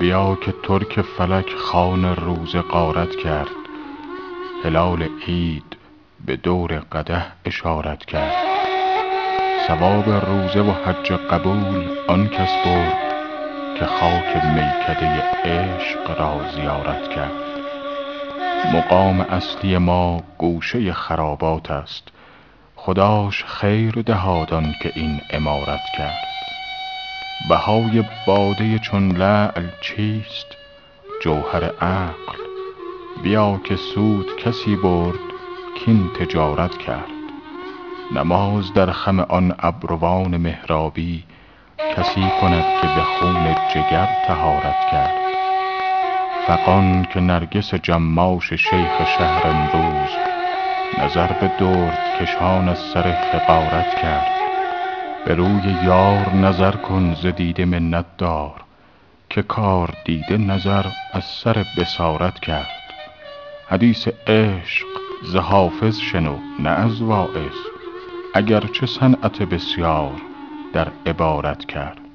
بیا که ترک فلک خوان روزه غارت کرد. هلال عید به دور قدح اشارت کرد. ثواب روزه و حج قبول آن کس برد که خاک میکده عشق را زیارت کرد. مقام اصلی ما گوشه خرابات است. خداش خیر دهاد آن که این عمارت کرد. بهای باده چون لعل چیست؟ جوهر عقل بیا که سود کسی برد کاین تجارت کرد. نماز در خم آن ابروان محرابی کسی کند که به خون جگر طهارت کرد. فغان که نرگس جماش شیخ شهر امروز نظر به دردکشان از سر حقارت کرد. به روی یار نظر کن ز دیده منت دار که کاردیده نظر از سر بصارت کرد. حدیث عشق ز حافظ شنو نه از واعظ اگر چه صنعت بسیار در عبارت کرد.